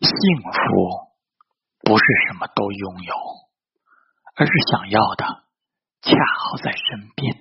幸福不是什么都拥有而是想要的恰好在身边。